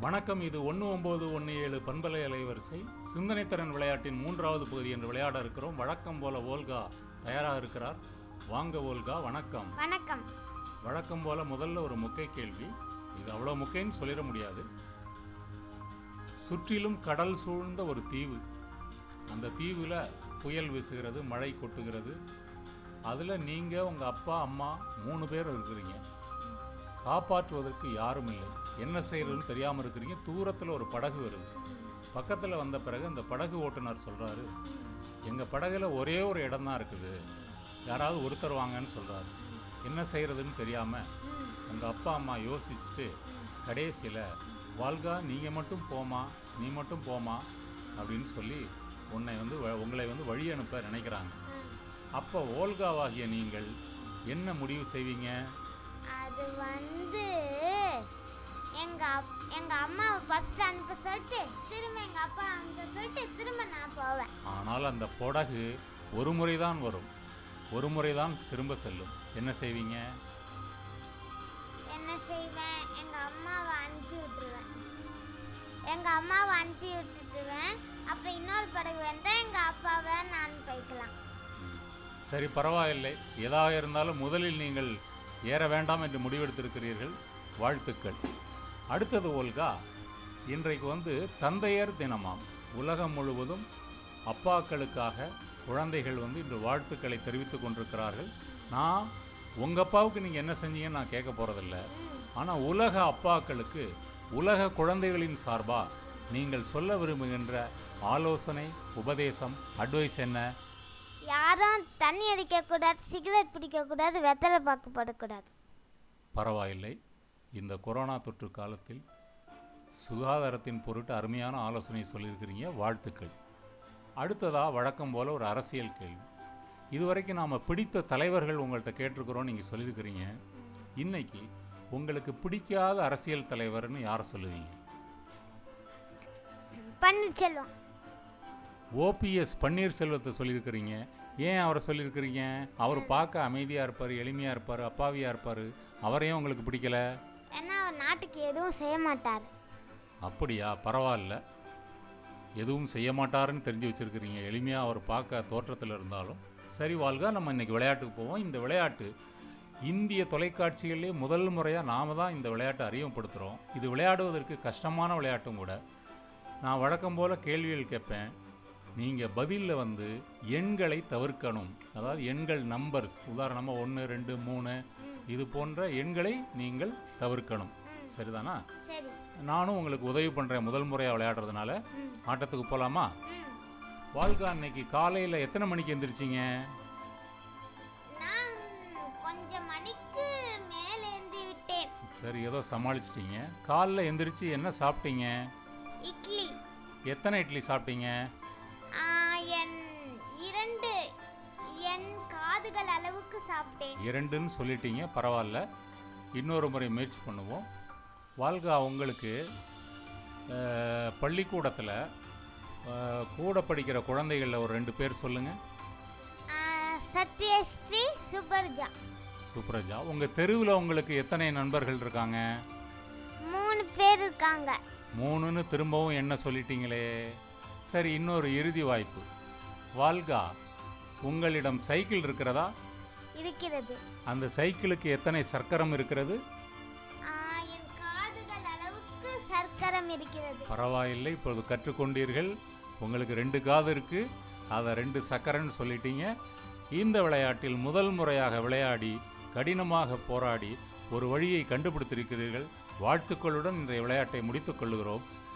வணக்கம் இது ஒன்று ஒம்பது ஒன்று ஏழு பண்பலை அலைவரிசை. சிந்தனைத்திறன் விளையாட்டின் மூன்றாவது பகுதி என்று விளையாட இருக்கிறோம். வழக்கம் போல ஓல்கா தயாராக இருக்கிறார். வாங்க ஓல்கா வணக்கம். வணக்கம். வழக்கம் போல முதல்ல ஒரு முக்கை கேள்வி. இது அவ்வளோ முக்கைன்னு சொல்லிட முடியாது. சுற்றிலும் கடல் சூழ்ந்த ஒரு தீவு. அந்த தீவில் புயல் வீசுகிறது மழை கொட்டுகிறது. அதில் நீங்கள் உங்கள் அப்பா அம்மா மூணு பேர் இருக்கிறீங்க. காப்பாற்றுவதற்கு யாரும் இல்லை. என்ன செய்கிறதுன்னு தெரியாமல் இருக்கிறீங்க. தூரத்தில் ஒரு படகு வருது. பக்கத்தில் வந்த பிறகு அந்த படகு ஓட்டுநர் சொல்கிறாரு எங்கள் படகுல ஒரே ஒரு இடம் தான் இருக்குது. யாராவது ஒருத்தர் வாங்கன்னு சொல்கிறாரு என்ன செய்கிறதுன்னு தெரியாமல் உங்கள் அப்பா அம்மா யோசிச்சுட்டு கடைசியில் வால்கா நீங்கள் மட்டும் போமா நீ மட்டும் போமா அப்படின்னு சொல்லி உன்னை வந்து வ- உங்களை வந்து வழி அனுப்ப நினைக்கிறாங்க. அப்போ ஓல்காவாகிய நீங்கள் என்ன முடிவு செய்வீங்க? அது வந்து எங்க அப்- எங்க அம்மாவை ஃபர்ஸ்ட் அனுப்ப சொல்லிட்டு திரும்ப எங்க அப்பா அனுப்ப சொல்லிட்டு திரும்ப நான் போவேன். ஆனால் அந்த படகு ஒரு முறை தான் வரும். ஒரு முறை தான் திரும்ப செல்லும். என்ன செய்வீங்க? என்ன செய்வேன்? எங்க அம்மாவை அனுப்பி விட்டுருவேன். எங்க அம்மாவை அனுப்பி விட்டுட்டுருவேன். அப்புறம் இன்னொரு படகு வந்தா எங்க அப்பாவை நான் போய்க்கலாம் சரி பரவாயில்லை. எதாக இருந்தாலும் முதலில் நீங்கள் ஏற வேண்டாம் என்று முடிவெடுத்திருக்கிறீர்கள். வாழ்த்துக்கள். அடுத்தது ஓல்கா இன்றைக்கு வந்து தந்தையர் தினமாம். உலகம் முழுவதும் அப்பாக்களுக்காக குழந்தைகள் வந்து இன்று வாழ்த்துக்களை தெரிவித்துக் கொண்டிருக்கிறார்கள். நான் உங்கள் அப்பாவுக்கு நீங்கள் என்ன செஞ்சீங்கன்னு நான் கேட்க போகிறதில்ல. ஆனால் உலக அப்பாக்களுக்கு உலக குழந்தைகளின் சார்பாக நீங்கள் சொல்ல விரும்புகின்ற ஆலோசனை உபதேசம் அட்வைஸ் என்ன? யாரும் தண்ணி அடிக்கக்கூடாது சிகரெட் பிடிக்கக்கூடாது வெத்தலை பாக்கு போடக்கூடாது. பரவாயில்லை. இந்த கொரோனா தொற்று காலத்தில் சுகாதாரத்தின் பொருட்டு அருமையான ஆலோசனை சொல்லியிருக்கிறீங்க வாழ்த்துக்கள். அடுத்ததாக வழக்கம் போல் ஒரு அரசியல் கேள்வி. இதுவரைக்கும் நாம் பிடித்த தலைவர்கள் உங்கள்கிட்ட கேட்டிருக்கிறோம் நீங்கள் சொல்லியிருக்கிறீங்க. இன்னைக்கு உங்களுக்கு பிடிக்காத அரசியல் தலைவர்னு யாரை சொல்லுவீங்க? பன்னீர்செல்வம். ஓபிஎஸ் பன்னீர்செல்வத்தை சொல்லியிருக்கிறீங்க. ஏன் அவரை சொல்லியிருக்கிறீங்க? அவர் பார்க்க அமைதியாக இருப்பார் எளிமையாக இருப்பார் அப்பாவியாக இருப்பார். அவரையும் உங்களுக்கு பிடிக்கல? ஏன்னா அவர் நாட்டுக்கு எதுவும் செய்ய மாட்டார். அப்படியா? பரவாயில்ல. எதுவும் செய்ய மாட்டாருன்னு தெரிஞ்சு வச்சுருக்கிறீங்க. எளிமையாக அவர் பார்க்க தோற்றத்தில் இருந்தாலும் சரி வாழ்க. நம்ம இன்னைக்கு விளையாட்டுக்கு போவோம். இந்த விளையாட்டு இந்திய தொலைக்காட்சிகளிலே முதல் முறையாக நாம தான் இந்த விளையாட்டை அறிமுகப்படுத்துகிறோம் இது விளையாடுவதற்கு கஷ்டமான விளையாட்டும் கூட. நான் வழக்கம் போல் கேள்விகள் கேட்பேன். நீங்கள் பதிலில் வந்து எண்களை தவிர்க்கணும். அதாவது எண்கள் நம்பர்ஸ் உதாரணமாக ஒன்று ரெண்டு மூணு. இது போன்ற எண்களை நீங்கள் தவிர்க்கணும். சரிதானா? சரி. நானும் உங்களுக்கு உதவி பண்ணுறேன் முதல் முறையாக விளையாடுறதுனால. ஆட்டத்துக்கு போகலாமா. வாழ்க்கை அன்னைக்கு காலையில் எத்தனை மணிக்கு எந்திரிச்சிங்க? சரி ஏதோ சமாளிச்சிட்டீங்க. காலைல எந்திரிச்சு என்ன சாப்பிட்டீங்க? இட்லி. எத்தனை இட்லி சாப்பிட்டீங்க? என் இரண்டு என் காதுகள் அளவுக்கு சாப்பிட்டேன். இரண்டுன்னு சொல்லிட்டீங்க பரவாயில்ல. இன்னொரு முறை முயற்சி பண்ணுவோம். வாழ்கா உங்களுக்கு பள்ளிக்கூடத்தில் கூட படிக்கிற குழந்தைகளில் ஒரு ரெண்டு பேர் சொல்லுங்கள் சத்யஸ்ரீ சுபர்ஜா. சுப்ரஜா உங்கள் தெருவில் உங்களுக்கு எத்தனை நண்பர்கள் இருக்காங்க? மூணு பேர் இருக்காங்க. மூணுன்னு திரும்பவும் என்ன சொல்லிட்டீங்களே? சரி இன்னொரு இறுதி வாய்ப்பு. வால்கா உங்களிடம் சைக்கிள் இருக்கிறதா? இருக்கிறது. அந்த சைக்கிளுக்கு எத்தனை சக்கரம் இருக்கிறது? ஆ, என் காதுகள் அளவுக்கு சர்க்கரம் இருக்கிறது. பரவாயில்லை இப்பொழுது கற்றுக்கொண்டீர்கள். உங்களுக்கு ரெண்டு காது இருக்கு. அதை ரெண்டு சக்கரன்னு சொல்லிட்டீங்க. இந்த விளையாட்டில் முதல் முறையாக விளையாடி கடினமாக போராடி ஒரு வழியை கண்டுபிடித்திருக்கிறீர்கள். வாழ்த்துக்களுடன் இந்த விளையாட்டை முடித்துக் கொள்கிறோம்.